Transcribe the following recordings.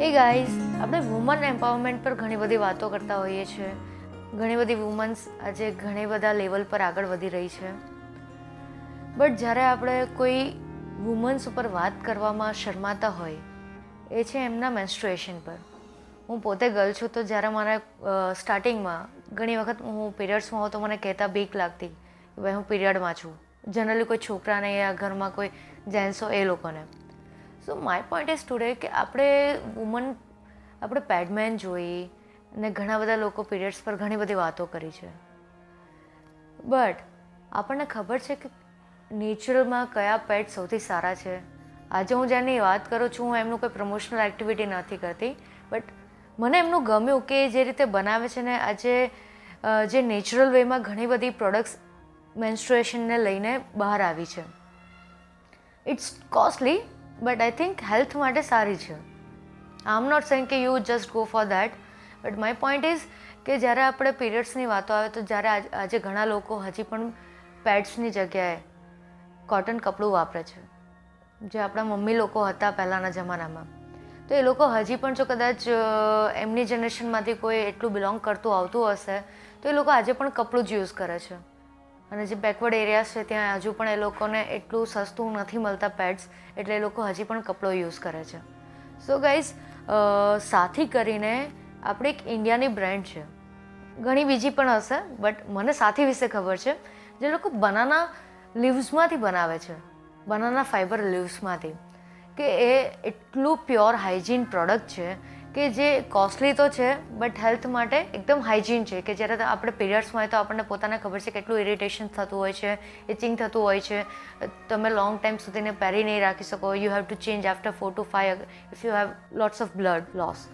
એ guys આપણે woman empowerment પર ઘણી બધી વાતો કરતા હોઈએ છીએ. ઘણી બધી વુમન્સ આજે ઘણી બધા લેવલ પર આગળ વધી રહી છે. બટ જ્યારે આપણે કોઈ વુમન્સ ઉપર વાત કરવામાં શરમાતા હોય, એ છે એમના મેન્સ્ટ્રુએશન પર. હું પોતે ગર્લ છું તો જ્યારે મારા સ્ટાર્ટિંગમાં ઘણી વખત હું પીરિયડ્સમાં હોઉં તો મને કહેતા બીક લાગતી કે ભાઈ હું પીરિયડમાં છું. જનરલી કોઈ છોકરાને યા ઘરમાં કોઈ જેન્ટ્સ હોય એ લોકોને. So my point is today કે આપણે વુમન આપણે પેડમેન જોઈ અને ઘણા બધા લોકો પીરિયડ્સ પર ઘણી બધી વાતો કરી છે. બટ આપણને ખબર છે કે નેચરલમાં કયા પેટ સૌથી સારા છે. આજે હું જેની વાત કરું છું, હું એમનું કોઈ પ્રમોશનલ એક્ટિવિટી નથી કરતી બટ મને એમનું ગમ્યું કે જે રીતે બનાવે છે ને, આજે જે નેચરલ વેમાં ઘણી બધી પ્રોડક્ટ્સ મેન્સ્ટ્રુએશનને લઈને બહાર આવી છે. It's costly but I think health માટે સારી છે આઈ એમ નોટ સેઇંગ કે you just go for that but my point is કે જ્યારે આપણે પીરિયડ્સની વાતો આવે તો જ્યારે આજે ઘણા લોકો હજી પણ પેડ્સની જગ્યાએ કોટન કપડું વાપરે છે જે આપણા મમ્મી લોકો હતા પહેલાંના જમાનામાં. તો એ લોકો હજી પણ જો કદાચ એમની જનરેશનમાંથી કોઈ એટલું બિલોંગ કરતું આવતું હશે, તો એ લોકો આજે પણ કપડું જ યુઝ કરે છે. અને જે બેકવર્ડ એરિયાઝ છે, ત્યાં હજુ પણ એ લોકોને એટલું સસ્તું નથી મળતા પેડ્સ એટલે એ લોકો હજી પણ કપડો યુઝ કરે છે. સો ગાઈઝ સાથી કરીને આપણે એક ઇન્ડિયાની બ્રેન્ડ છે. ઘણી બીજી પણ હશે બટ મને સાથી વિશે ખબર છે. જે લોકો બનાના લીવ્સમાંથી બનાવે છે. બનાના ફાઈબર લીવ્સમાંથી કે એ એટલું પ્યોર હાઇજીન પ્રોડક્ટ છે કે જે કોસ્ટલી તો છે બટ હેલ્થ માટે એકદમ હાઇજીન છે, કે જ્યારે આપણે પીરિયડ્સમાં હોય તો આપણને પોતાને ખબર છે કેટલું ઇરિટેશન થતું હોય છે ઇચિંગ થતું હોય છે. તમે લોંગ ટાઈમ સુધીને પહેરી નહીં રાખી શકો you have to change after four to five if you have lots of blood loss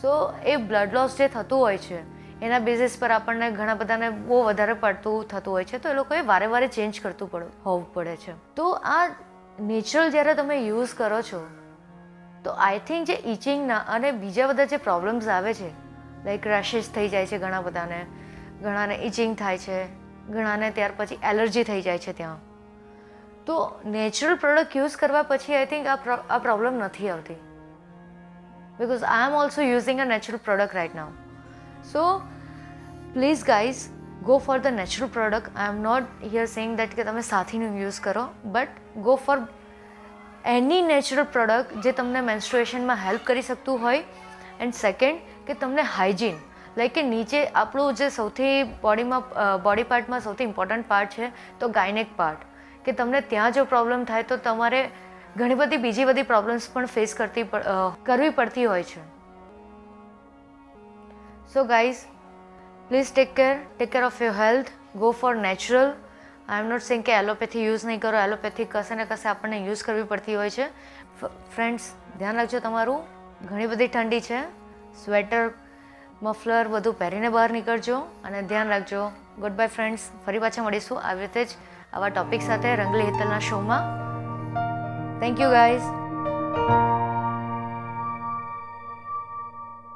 so A blood loss જે થતું હોય છે, એના બેઝિસ પર આપણને ઘણા બધાને બહુ વધારે પડતું થતું હોય છે, તો એ લોકોએ વારે વારે ચેન્જ કરતું પડ હોવું પડે છે. તો આ નેચરલ જ્યારે તમે યુઝ કરો છો તો આઈ થિંક જે ઇચિંગના અને બીજા બધા જે પ્રોબ્લેમ્સ આવે છે લાઈક રેશિસ થઈ જાય છે ઘણા બધાને, ઘણાને ઇચિંગ થાય છે, ઘણાને ત્યાર પછી એલર્જી થઈ જાય છે ત્યાં. તો નેચરલ પ્રોડક્ટ યુઝ કરવા પછી આઈ થિંક આ આ પ્રોબ્લેમ નથી આવતી. Because I am also using a natural product right now. So please guys go for the natural product I am not here saying that કે તમે સાથીનું યુઝ કરો but go for any natural product જે તમને મેન્સ્ટ્રુએશનમાં help કરી શકતું હોય. And second કે તમને હાઇજીન લાઈક કે નીચે આપણું જે સૌથી બોડીમાં બોડી પાર્ટમાં સૌથી ઇમ્પોર્ટન્ટ પાર્ટ છે, તો ગાયનેક પાર્ટ કે તમને ત્યાં જો પ્રોબ્લેમ થાય તો તમારે ઘણી બધી બીજી બધી પ્રોબ્લેમ્સ પણ ફેસ કરતી કરવી પડતી હોય છે. So guys please take care take care of your health go for natural I am not saying કે એલોપેથી યુઝ નહીં કરો એલોપેથી કશે ને કશે આપણને યુઝ કરવી પડતી હોય છે. ફ્રેન્ડ્સ ધ્યાન રાખજો તમારું. ઘણી બધી ઠંડી છે. સ્વેટર મફલર બધું પહેરીને બહાર નીકળજો અને ધ્યાન રાખજો. ગુડ બાય ફ્રેન્ડ્સ ફરી પાછા મળીશું આવી રીતે જ આવા ટોપિક સાથે રંગલી હિતલના શોમાં થેન્ક યુ ગાઈઝ